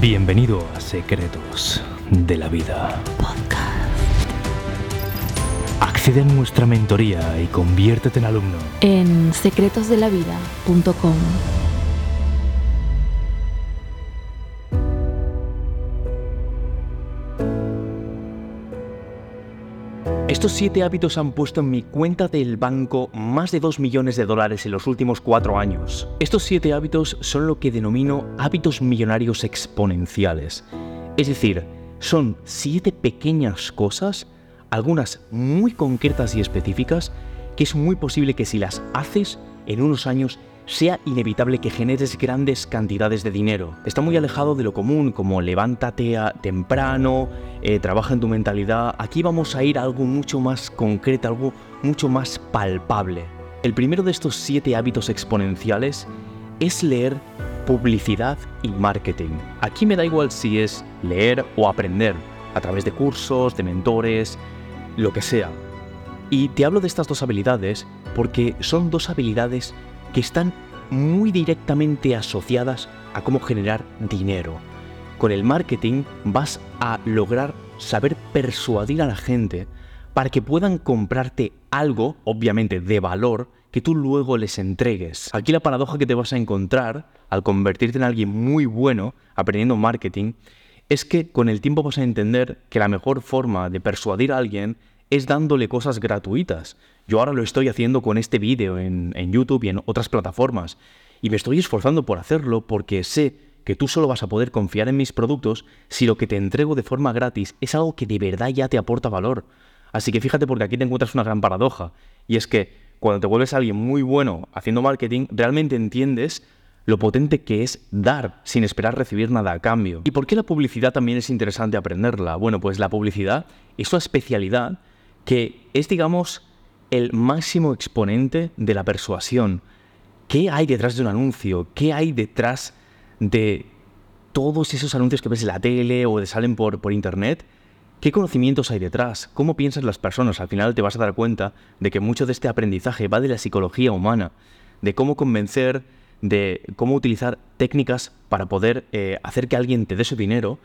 Bienvenido a Secretos de la Vida. Accede a nuestra mentoría y conviértete en alumno. en secretosdelavida.com. Estos siete hábitos han puesto en mi cuenta del banco más de 2 millones de dólares en los últimos cuatro años. Estos siete hábitos son lo que denomino hábitos millonarios exponenciales. Es decir, son siete pequeñas cosas, algunas muy concretas y específicas, que es muy posible que si las haces en unos años sea inevitable que generes grandes cantidades de dinero. Está muy alejado de lo común, como levántate a- temprano, eh, trabaja en tu mentalidad. Aquí vamos a ir a algo mucho más concreto, algo mucho más palpable. El primero de estos siete hábitos exponenciales es leer publicidad y marketing. Aquí me da igual si es leer o aprender, a través de cursos, de mentores, lo que sea. Y te hablo de estas dos habilidades porque son dos habilidades que están muy directamente asociadas a cómo generar dinero. Con el marketing vas a lograr saber persuadir a la gente para que puedan comprarte algo, obviamente de valor, que tú luego les entregues. Aquí la paradoja que te vas a encontrar al convertirte en alguien muy bueno aprendiendo marketing es que con el tiempo vas a entender que la mejor forma de persuadir a alguien es dándole cosas gratuitas. Yo ahora lo estoy haciendo con este vídeo en, en YouTube y en otras plataformas. Y me estoy esforzando por hacerlo porque sé que tú solo vas a poder confiar en mis productos si lo que te entrego de forma gratis es algo que de verdad ya te aporta valor. Así que fíjate porque aquí te encuentras una gran paradoja. Y es que cuando te vuelves alguien muy bueno haciendo marketing, realmente entiendes lo potente que es dar sin esperar recibir nada a cambio. ¿Y por qué la publicidad también es interesante aprenderla? Bueno, pues la publicidad es una especialidad que es, digamos, el máximo exponente de la persuasión. ¿Qué hay detrás de un anuncio? ¿Qué hay detrás de todos esos anuncios que ves en la tele o que salen por, por internet? ¿Qué conocimientos hay detrás? ¿Cómo piensan las personas? Al final te vas a dar cuenta de que mucho de este aprendizaje va de la psicología humana, de cómo convencer, de cómo utilizar técnicas para poder eh, hacer que alguien te dé su dinero.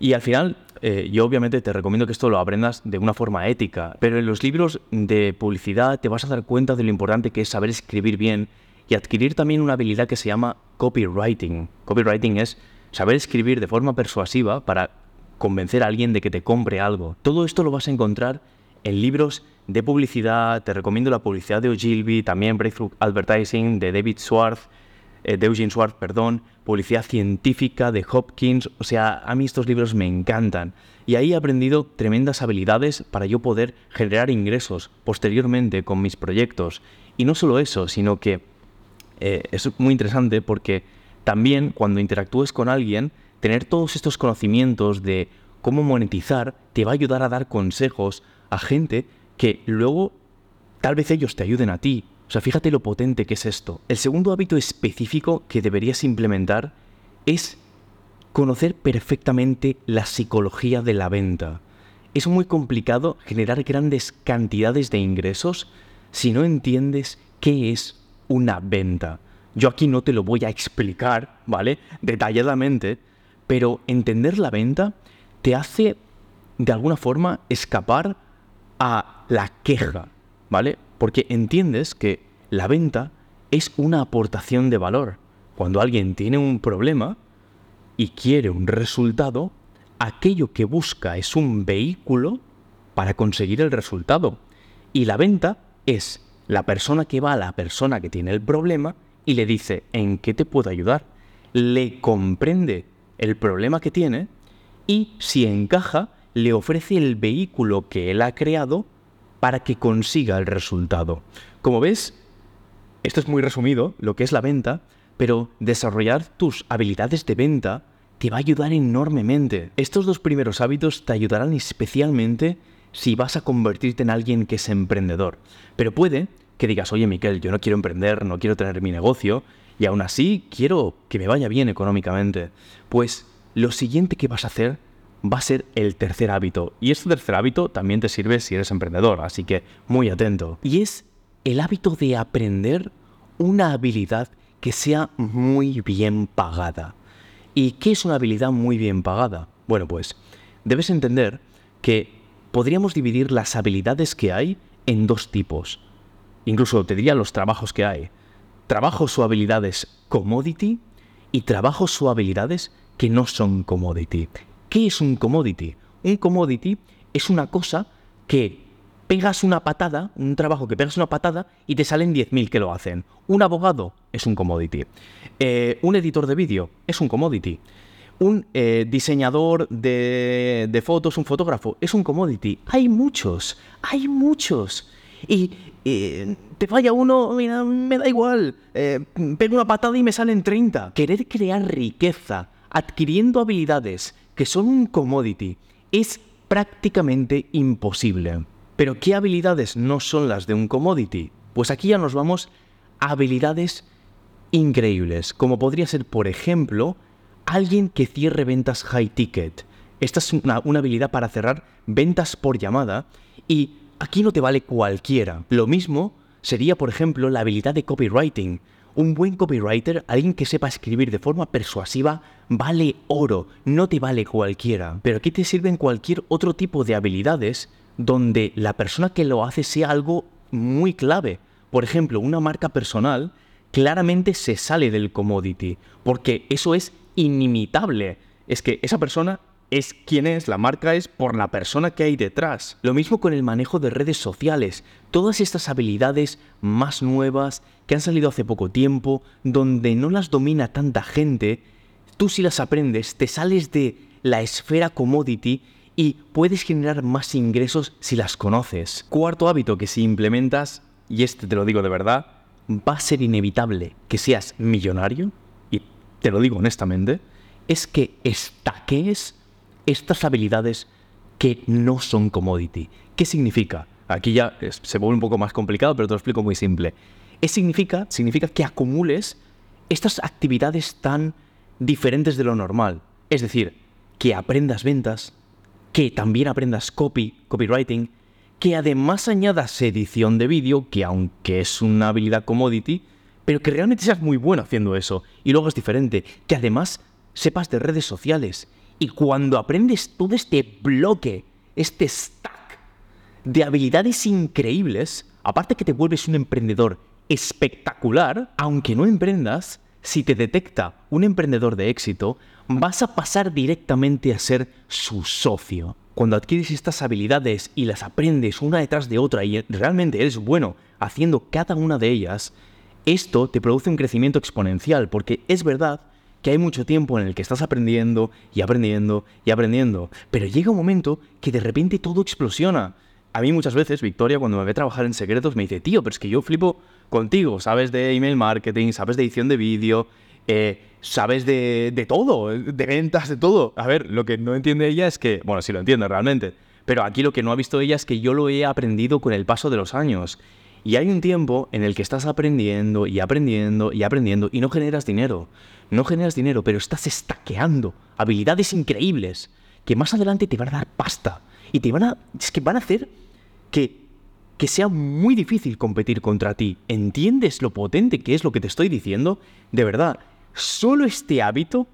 Y al final, eh, yo obviamente te recomiendo que esto lo aprendas de una forma ética, pero en los libros de publicidad te vas a dar cuenta de lo importante que es saber escribir bien y adquirir también una habilidad que se llama copywriting. Copywriting es saber escribir de forma persuasiva para convencer a alguien de que te compre algo. Todo esto lo vas a encontrar en libros de publicidad, te recomiendo la publicidad de Ogilvy, también Breakthrough Advertising de David Schwartz, eh, de Eugene Schwartz, perdón, publicidad científica de Hopkins, o sea, a mí estos libros me encantan. Y ahí he aprendido tremendas habilidades para yo poder generar ingresos posteriormente con mis proyectos. Y no solo eso, sino que eh, es muy interesante porque también cuando interactúes con alguien, tener todos estos conocimientos de cómo monetizar te va a ayudar a dar consejos a gente que luego tal vez ellos te ayuden a ti. O sea, fíjate lo potente que es esto. El segundo hábito específico que deberías implementar es conocer perfectamente la psicología de la venta. Es muy complicado generar grandes cantidades de ingresos si no entiendes qué es una venta. Yo aquí no te lo voy a explicar, ¿vale? Detalladamente, pero entender la venta te hace de alguna forma escapar a la queja, ¿vale? Porque entiendes que la venta es una aportación de valor. Cuando alguien tiene un problema y quiere un resultado, aquello que busca es un vehículo para conseguir el resultado. Y la venta es la persona que va a la persona que tiene el problema y le dice, ¿en qué te puedo ayudar? Le comprende el problema que tiene y si encaja, le ofrece el vehículo que él ha creado para que consiga el resultado. Como ves, esto es muy resumido, lo que es la venta, pero desarrollar tus habilidades de venta te va a ayudar enormemente. Estos dos primeros hábitos te ayudarán especialmente si vas a convertirte en alguien que es emprendedor. Pero puede que digas, oye Miquel, yo no quiero emprender, no quiero tener mi negocio, y aún así quiero que me vaya bien económicamente. Pues lo siguiente que vas a hacer va a ser el tercer hábito. Y este tercer hábito también te sirve si eres emprendedor, así que muy atento. Y es el hábito de aprender una habilidad que sea muy bien pagada. ¿Y qué es una habilidad muy bien pagada? Bueno, pues debes entender que podríamos dividir las habilidades que hay en dos tipos. Incluso te diría los trabajos que hay. Trabajos o habilidades commodity y trabajos o habilidades que no son commodity. ¿Qué es un commodity? Un commodity es una cosa que pegas una patada, un trabajo que pegas una patada y te salen 10.000 que lo hacen. Un abogado es un commodity. Eh, un editor de vídeo es un commodity. Un eh, diseñador de, fotos, un fotógrafo, es un commodity. Hay muchos, hay muchos. Y te falla uno, mira, me da igual. Eh, pego una patada y me salen 30. Querer crear riqueza adquiriendo habilidades que son un commodity es prácticamente imposible. Pero ¿qué habilidades no son las de un commodity? Pues aquí ya nos vamos a habilidades increíbles, como podría ser, por ejemplo, alguien que cierre ventas high ticket. Esta es una, una habilidad para cerrar ventas por llamada y aquí no te vale cualquiera. Lo mismo sería, por ejemplo, la habilidad de copywriting. Un buen copywriter, alguien que sepa escribir de forma persuasiva, vale oro, no te vale cualquiera. Pero aquí te sirven cualquier otro tipo de habilidades donde la persona que lo hace sea algo muy clave. Por ejemplo, una marca personal claramente se sale del commodity, porque eso es inimitable. Es que esa persona es quien es, la marca es por la persona que hay detrás. Lo mismo con el manejo de redes sociales. Todas estas habilidades más nuevas que han salido hace poco tiempo, donde no las domina tanta gente, tú si las aprendes, te sales de la esfera commodity y puedes generar más ingresos si las conoces. Cuarto hábito que si implementas, y este te lo digo de verdad, va a ser inevitable que seas millonario, y te lo digo honestamente, es que estaquees estas habilidades que no son commodity. ¿Qué significa? Aquí ya se vuelve un poco más complicado, pero te lo explico muy simple. Es significa, significa que acumules estas actividades tan diferentes de lo normal. Es decir, que aprendas ventas, que también aprendas copy, copywriting, que además añadas edición de vídeo, que aunque es una habilidad commodity, pero que realmente seas muy bueno haciendo eso. Y luego es diferente, que además sepas de redes sociales, y cuando aprendes todo este bloque, este stack de habilidades increíbles, aparte que te vuelves un emprendedor espectacular, aunque no emprendas, si te detecta un emprendedor de éxito, vas a pasar directamente a ser su socio. Cuando adquieres estas habilidades y las aprendes una detrás de otra y realmente eres bueno haciendo cada una de ellas, esto te produce un crecimiento exponencial, porque es verdad que hay mucho tiempo en el que estás aprendiendo y aprendiendo y aprendiendo, pero llega un momento que de repente todo explosiona. A mí muchas veces, Victoria, cuando me ve trabajar en secretos, me dice, tío, pero es que yo flipo contigo, sabes de email marketing, sabes de edición de vídeo, eh, sabes de, de todo, de ventas, de todo. A ver, lo que no entiende ella es que, bueno, sí lo entiende realmente, pero aquí lo que no ha visto ella es que yo lo he aprendido con el paso de los años. Y hay un tiempo en el que estás aprendiendo y aprendiendo y aprendiendo y no generas dinero. No generas dinero, pero estás estaqueando habilidades increíbles que más adelante te van a dar pasta. Y te van a. Es que van a hacer que, que sea muy difícil competir contra ti. ¿Entiendes lo potente que es lo que te estoy diciendo? De verdad, solo este hábito,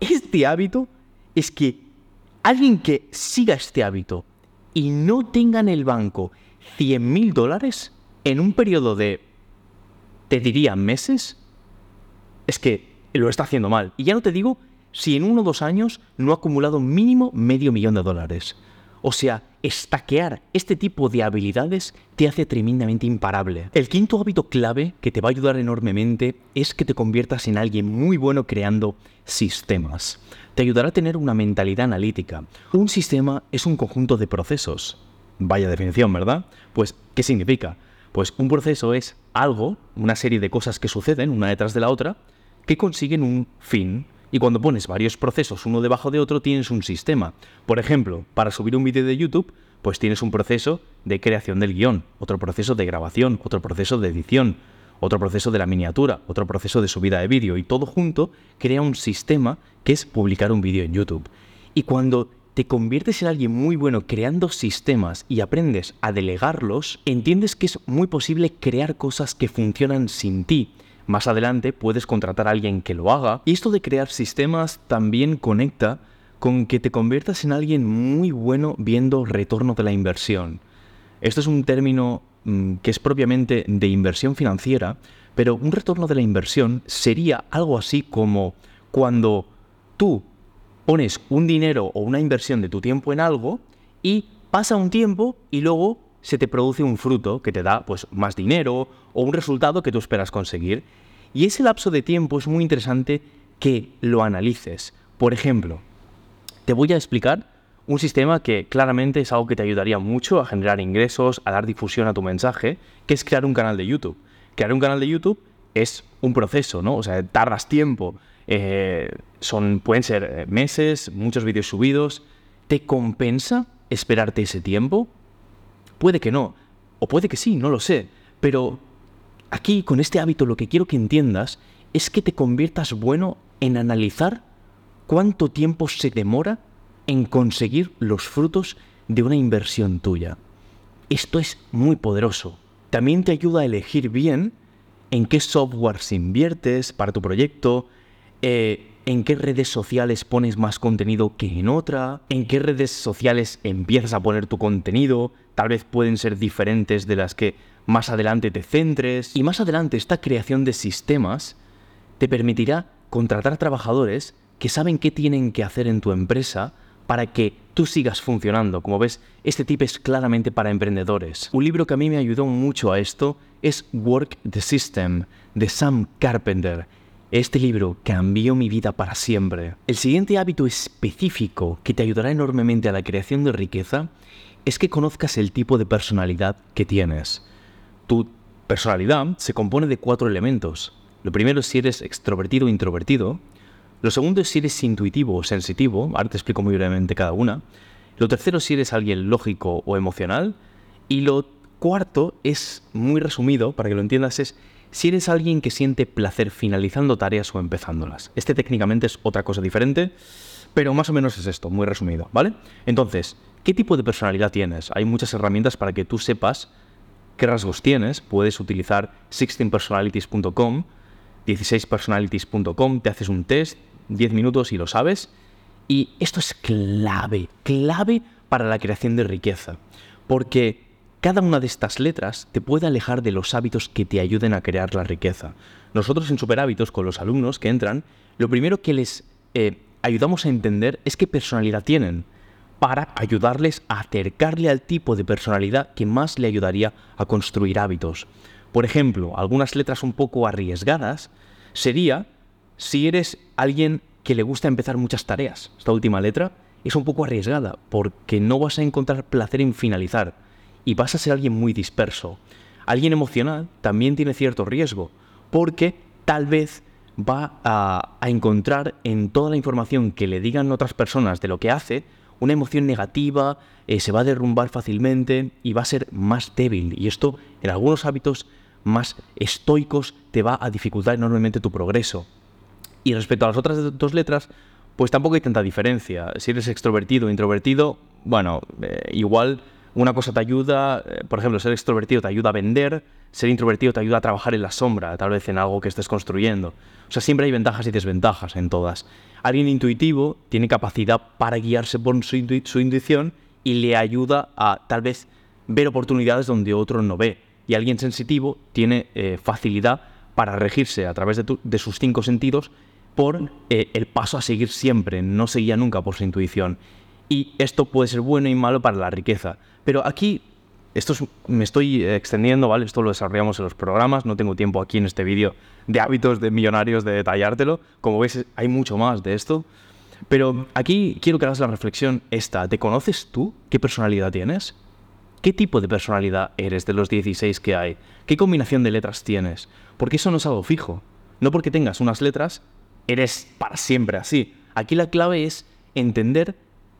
este hábito, es que alguien que siga este hábito y no tenga en el banco 100 mil dólares, en un periodo de, te diría, meses, es que lo está haciendo mal. Y ya no te digo si en uno o dos años no ha acumulado mínimo medio millón de dólares. O sea, estaquear este tipo de habilidades te hace tremendamente imparable. El quinto hábito clave que te va a ayudar enormemente es que te conviertas en alguien muy bueno creando sistemas. Te ayudará a tener una mentalidad analítica. Un sistema es un conjunto de procesos. Vaya definición, ¿verdad? Pues, ¿qué significa? Pues un proceso es algo, una serie de cosas que suceden una detrás de la otra, que consiguen un fin. Y cuando pones varios procesos uno debajo de otro, tienes un sistema. Por ejemplo, para subir un vídeo de YouTube, pues tienes un proceso de creación del guion, otro proceso de grabación, otro proceso de edición, otro proceso de la miniatura, otro proceso de subida de vídeo, y todo junto crea un sistema que es publicar un vídeo en YouTube. Y cuando te conviertes en alguien muy bueno creando sistemas y aprendes a delegarlos, entiendes que es muy posible crear cosas que funcionan sin ti. Más adelante puedes contratar a alguien que lo haga. Y esto de crear sistemas también conecta con que te conviertas en alguien muy bueno viendo retorno de la inversión. Esto es un término mm, que es propiamente de inversión financiera, pero un retorno de la inversión sería algo así como cuando tú pones un dinero o una inversión de tu tiempo en algo y pasa un tiempo y luego se te produce un fruto que te da pues más dinero o un resultado que tú esperas conseguir. Y ese lapso de tiempo es muy interesante que lo analices. Por ejemplo, te voy a explicar un sistema que claramente es algo que te ayudaría mucho a generar ingresos, a dar difusión a tu mensaje, que es crear un canal de YouTube. Crear un canal de YouTube es un proceso, ¿no? O sea, tardas tiempo. Eh, son, pueden ser eh, meses, muchos vídeos subidos. ¿Te compensa esperarte ese tiempo? Puede que no, o puede que sí, no lo sé. Pero aquí, con este hábito, lo que quiero que entiendas es que te conviertas bueno en analizar cuánto tiempo se demora en conseguir los frutos de una inversión tuya. Esto es muy poderoso. También te ayuda a elegir bien en qué softwares inviertes para tu proyecto, eh, en qué redes sociales pones más contenido que en otra, en qué redes sociales empiezas a poner tu contenido, tal vez pueden ser diferentes de las que más adelante te centres, y más adelante esta creación de sistemas te permitirá contratar trabajadores que saben qué tienen que hacer en tu empresa para que tú sigas funcionando. Como ves, este tip es claramente para emprendedores. Un libro que a mí me ayudó mucho a esto es Work the System de Sam Carpenter. Este libro cambió mi vida para siempre. El siguiente hábito específico que te ayudará enormemente a la creación de riqueza es que conozcas el tipo de personalidad que tienes. Tu personalidad se compone de cuatro elementos. Lo primero es si eres extrovertido o introvertido. Lo segundo es si eres intuitivo o sensitivo, ahora te explico muy brevemente cada una. Lo tercero si eres alguien lógico o emocional. Y lo cuarto es muy resumido, para que lo entiendas, es si eres alguien que siente placer finalizando tareas o empezándolas. Este técnicamente es otra cosa diferente, pero más o menos es esto, muy resumido, ¿vale? Entonces, ¿qué tipo de personalidad tienes? Hay muchas herramientas para que tú sepas qué rasgos tienes. Puedes utilizar 16personalities.com 16personalities.com, te haces un test, 10 minutos y lo sabes. Y esto es clave, clave para la creación de riqueza. Porque cada una de estas letras te puede alejar de los hábitos que te ayuden a crear la riqueza. Nosotros en Superhábitos, con los alumnos que entran, lo primero que les eh, ayudamos a entender es qué personalidad tienen, para ayudarles a acercarle al tipo de personalidad que más le ayudaría a construir hábitos. Por ejemplo, algunas letras un poco arriesgadas sería si eres alguien que le gusta empezar muchas tareas. Esta última letra es un poco arriesgada porque no vas a encontrar placer en finalizar y vas a ser alguien muy disperso. Alguien emocional también tiene cierto riesgo porque tal vez va a, encontrar en toda la información que le digan otras personas de lo que hace una emoción negativa, eh, se va a derrumbar fácilmente y va a ser más débil. Y esto en algunos hábitos más estoicos te va a dificultar enormemente tu progreso. Y respecto a las otras dos letras, pues tampoco hay tanta diferencia. Si eres extrovertido o introvertido, bueno, eh, igual una cosa te ayuda, eh, por ejemplo, ser extrovertido te ayuda a vender, ser introvertido te ayuda a trabajar en la sombra, tal vez en algo que estés construyendo. O sea, siempre hay ventajas y desventajas en todas. Alguien intuitivo tiene capacidad para guiarse por su, intuición y le ayuda a tal vez ver oportunidades donde otro no ve y alguien sensitivo tiene eh, facilidad para regirse a través de, sus cinco sentidos por eh, el paso a seguir siempre, no seguía nunca por su intuición. Y esto puede ser bueno y malo para la riqueza. Pero aquí, esto me estoy extendiendo, ¿vale? Esto lo desarrollamos en los programas, no tengo tiempo aquí en este vídeo de hábitos de millonarios de detallártelo. Como ves, hay mucho más de esto. Pero aquí quiero que hagas la reflexión esta. ¿Te conoces tú? ¿Qué personalidad tienes? ¿Qué tipo de personalidad eres de los 16 que hay? ¿Qué combinación de letras tienes? Porque eso no es algo fijo. No porque tengas unas letras, eres para siempre así. Aquí la clave es entender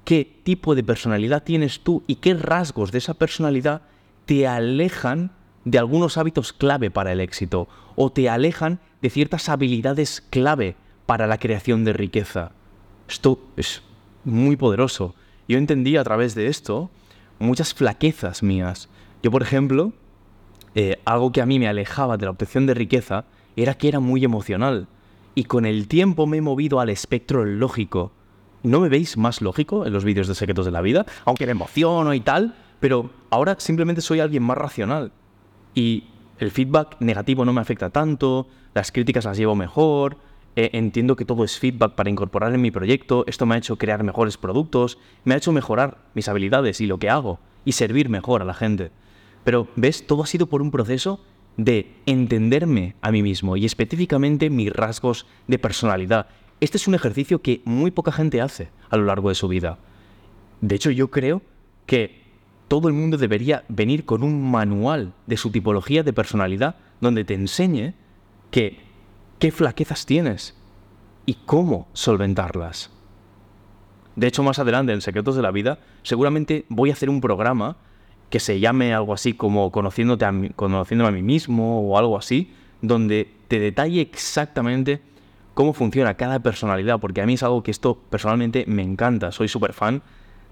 qué tipo de personalidad tienes tú y qué rasgos de esa personalidad te alejan de algunos hábitos clave para el éxito o te alejan de ciertas habilidades clave para la creación de riqueza. Esto es muy poderoso. Yo entendí a través de esto muchas flaquezas mías. Yo, por ejemplo, eh, algo que a mí me alejaba de la obtención de riqueza era que era muy emocional. Y con el tiempo me he movido al espectro lógico. ¿No me veis más lógico en los vídeos de Secretos de la Vida? Aunque me emociono y tal, pero ahora simplemente soy alguien más racional. Y el feedback negativo no me afecta tanto, las críticas las llevo mejor, eh, entiendo que todo es feedback para incorporar en mi proyecto, esto me ha hecho crear mejores productos, me ha hecho mejorar mis habilidades y lo que hago, y servir mejor a la gente. Pero, ¿ves? Todo ha sido por un proceso de entenderme a mí mismo y específicamente mis rasgos de personalidad. Este es un ejercicio que muy poca gente hace a lo largo de su vida. De hecho, yo creo que todo el mundo debería venir con un manual de su tipología de personalidad donde te enseñe que, qué flaquezas tienes y cómo solventarlas. De hecho, más adelante en Secretos de la Vida, seguramente voy a hacer un programa que se llame algo así como a Conociéndome a mí mismo o algo así, donde te detalle exactamente cómo funciona cada personalidad, porque a mí es algo que esto personalmente me encanta, soy súper fan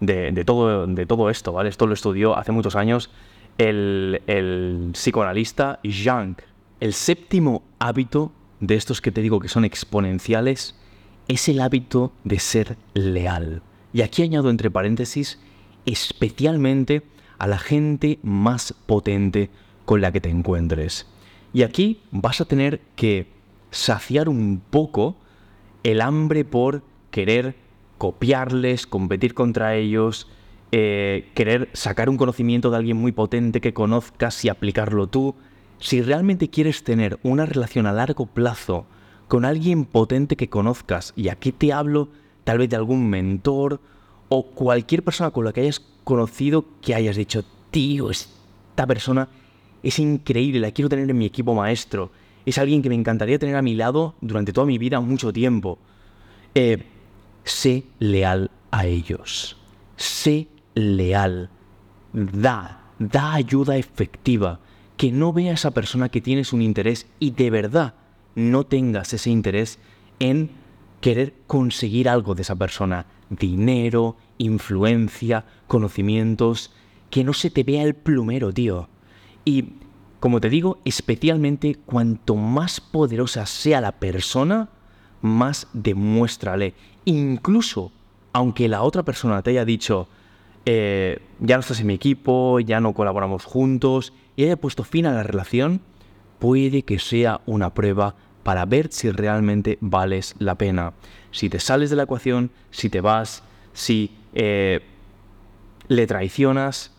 de, todo, de todo esto, ¿vale? Esto lo estudió hace muchos años el, el psicoanalista Jung. El séptimo hábito de estos que te digo que son exponenciales es el hábito de ser leal. Y aquí añado entre paréntesis, especialmente a la gente más potente con la que te encuentres. Y aquí vas a tener que saciar un poco el hambre por querer copiarles, competir contra ellos, eh, querer sacar un conocimiento de alguien muy potente que conozcas y aplicarlo tú. Si realmente quieres tener una relación a largo plazo con alguien potente que conozcas, y aquí te hablo tal vez de algún mentor o cualquier persona con la que hayas conocido que hayas dicho, tío, esta persona es increíble, la quiero tener en mi equipo maestro, es alguien que me encantaría tener a mi lado durante toda mi vida mucho tiempo. Eh, sé leal a ellos. Sé leal. Da, da ayuda efectiva. Que no vea a esa persona que tienes un interés y de verdad no tengas ese interés en querer conseguir algo de esa persona. Dinero, influencia, conocimientos. Que no se te vea el plumero, tío. Y, como te digo, especialmente cuanto más poderosa sea la persona, más demuéstrale. Incluso aunque la otra persona te haya dicho, eh, ya no estás en mi equipo, ya no colaboramos juntos, y haya puesto fin a la relación, puede que sea una prueba para ver si realmente vales la pena. Si te sales de la ecuación, si te vas, si eh, le traicionas,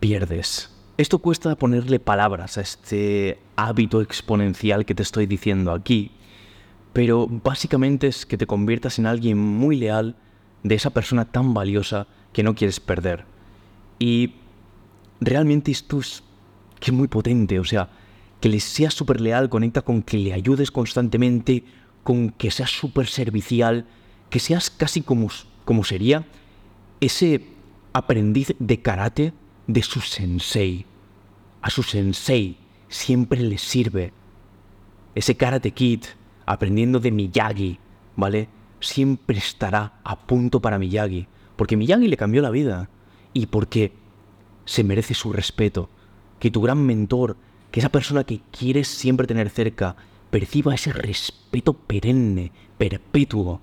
pierdes. Esto cuesta ponerle palabras a este hábito exponencial que te estoy diciendo aquí, pero básicamente es que te conviertas en alguien muy leal de esa persona tan valiosa que no quieres perder. Y realmente esto es, que muy potente, o sea, que le seas súper leal conecta con que le ayudes constantemente, con que seas súper servicial, que seas casi como, como sería ese aprendiz de karate de su sensei. A su sensei siempre le sirve ese karate kid aprendiendo de Miyagi, ¿vale? Siempre estará a punto para Miyagi, porque Miyagi le cambió la vida y porque se merece su respeto. Que tu gran mentor, que esa persona que quieres siempre tener cerca, perciba ese respeto perenne, perpetuo,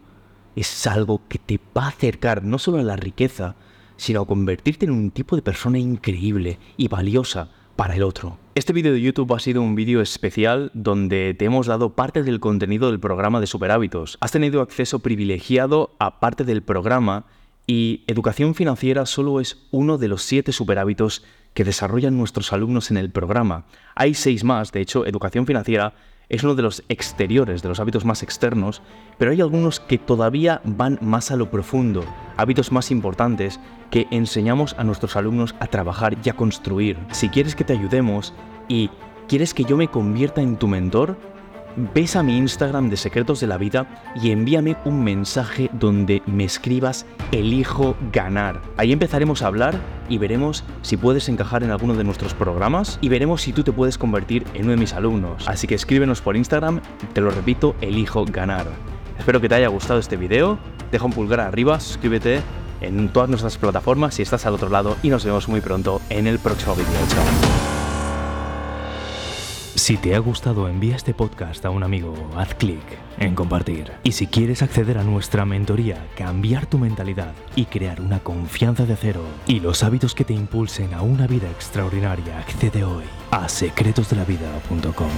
es algo que te va a acercar no solo a la riqueza, sino convertirte en un tipo de persona increíble y valiosa para el otro. Este vídeo de YouTube ha sido un vídeo especial donde te hemos dado parte del contenido del programa de Superhábitos. Has tenido acceso privilegiado a parte del programa y educación financiera solo es uno de los siete superhábitos que desarrollan nuestros alumnos en el programa. Hay seis más, de hecho, educación financiera es uno de los exteriores, de los hábitos más externos, pero hay algunos que todavía van más a lo profundo, hábitos más importantes que enseñamos a nuestros alumnos a trabajar y a construir. Si quieres que te ayudemos y quieres que yo me convierta en tu mentor, ves a mi Instagram de Secretos de la Vida y envíame un mensaje donde me escribas elijo ganar. Ahí empezaremos a hablar y veremos si puedes encajar en alguno de nuestros programas y veremos si tú te puedes convertir en uno de mis alumnos. Así que escríbenos por Instagram, te lo repito, elijo ganar. Espero que te haya gustado este video, deja un pulgar arriba, suscríbete en todas nuestras plataformas si estás al otro lado y nos vemos muy pronto en el próximo video. Chao. Si te ha gustado, envía este podcast a un amigo, haz clic en compartir. Y si quieres acceder a nuestra mentoría, cambiar tu mentalidad y crear una confianza de cero y los hábitos que te impulsen a una vida extraordinaria, accede hoy a secretosdelavida.com.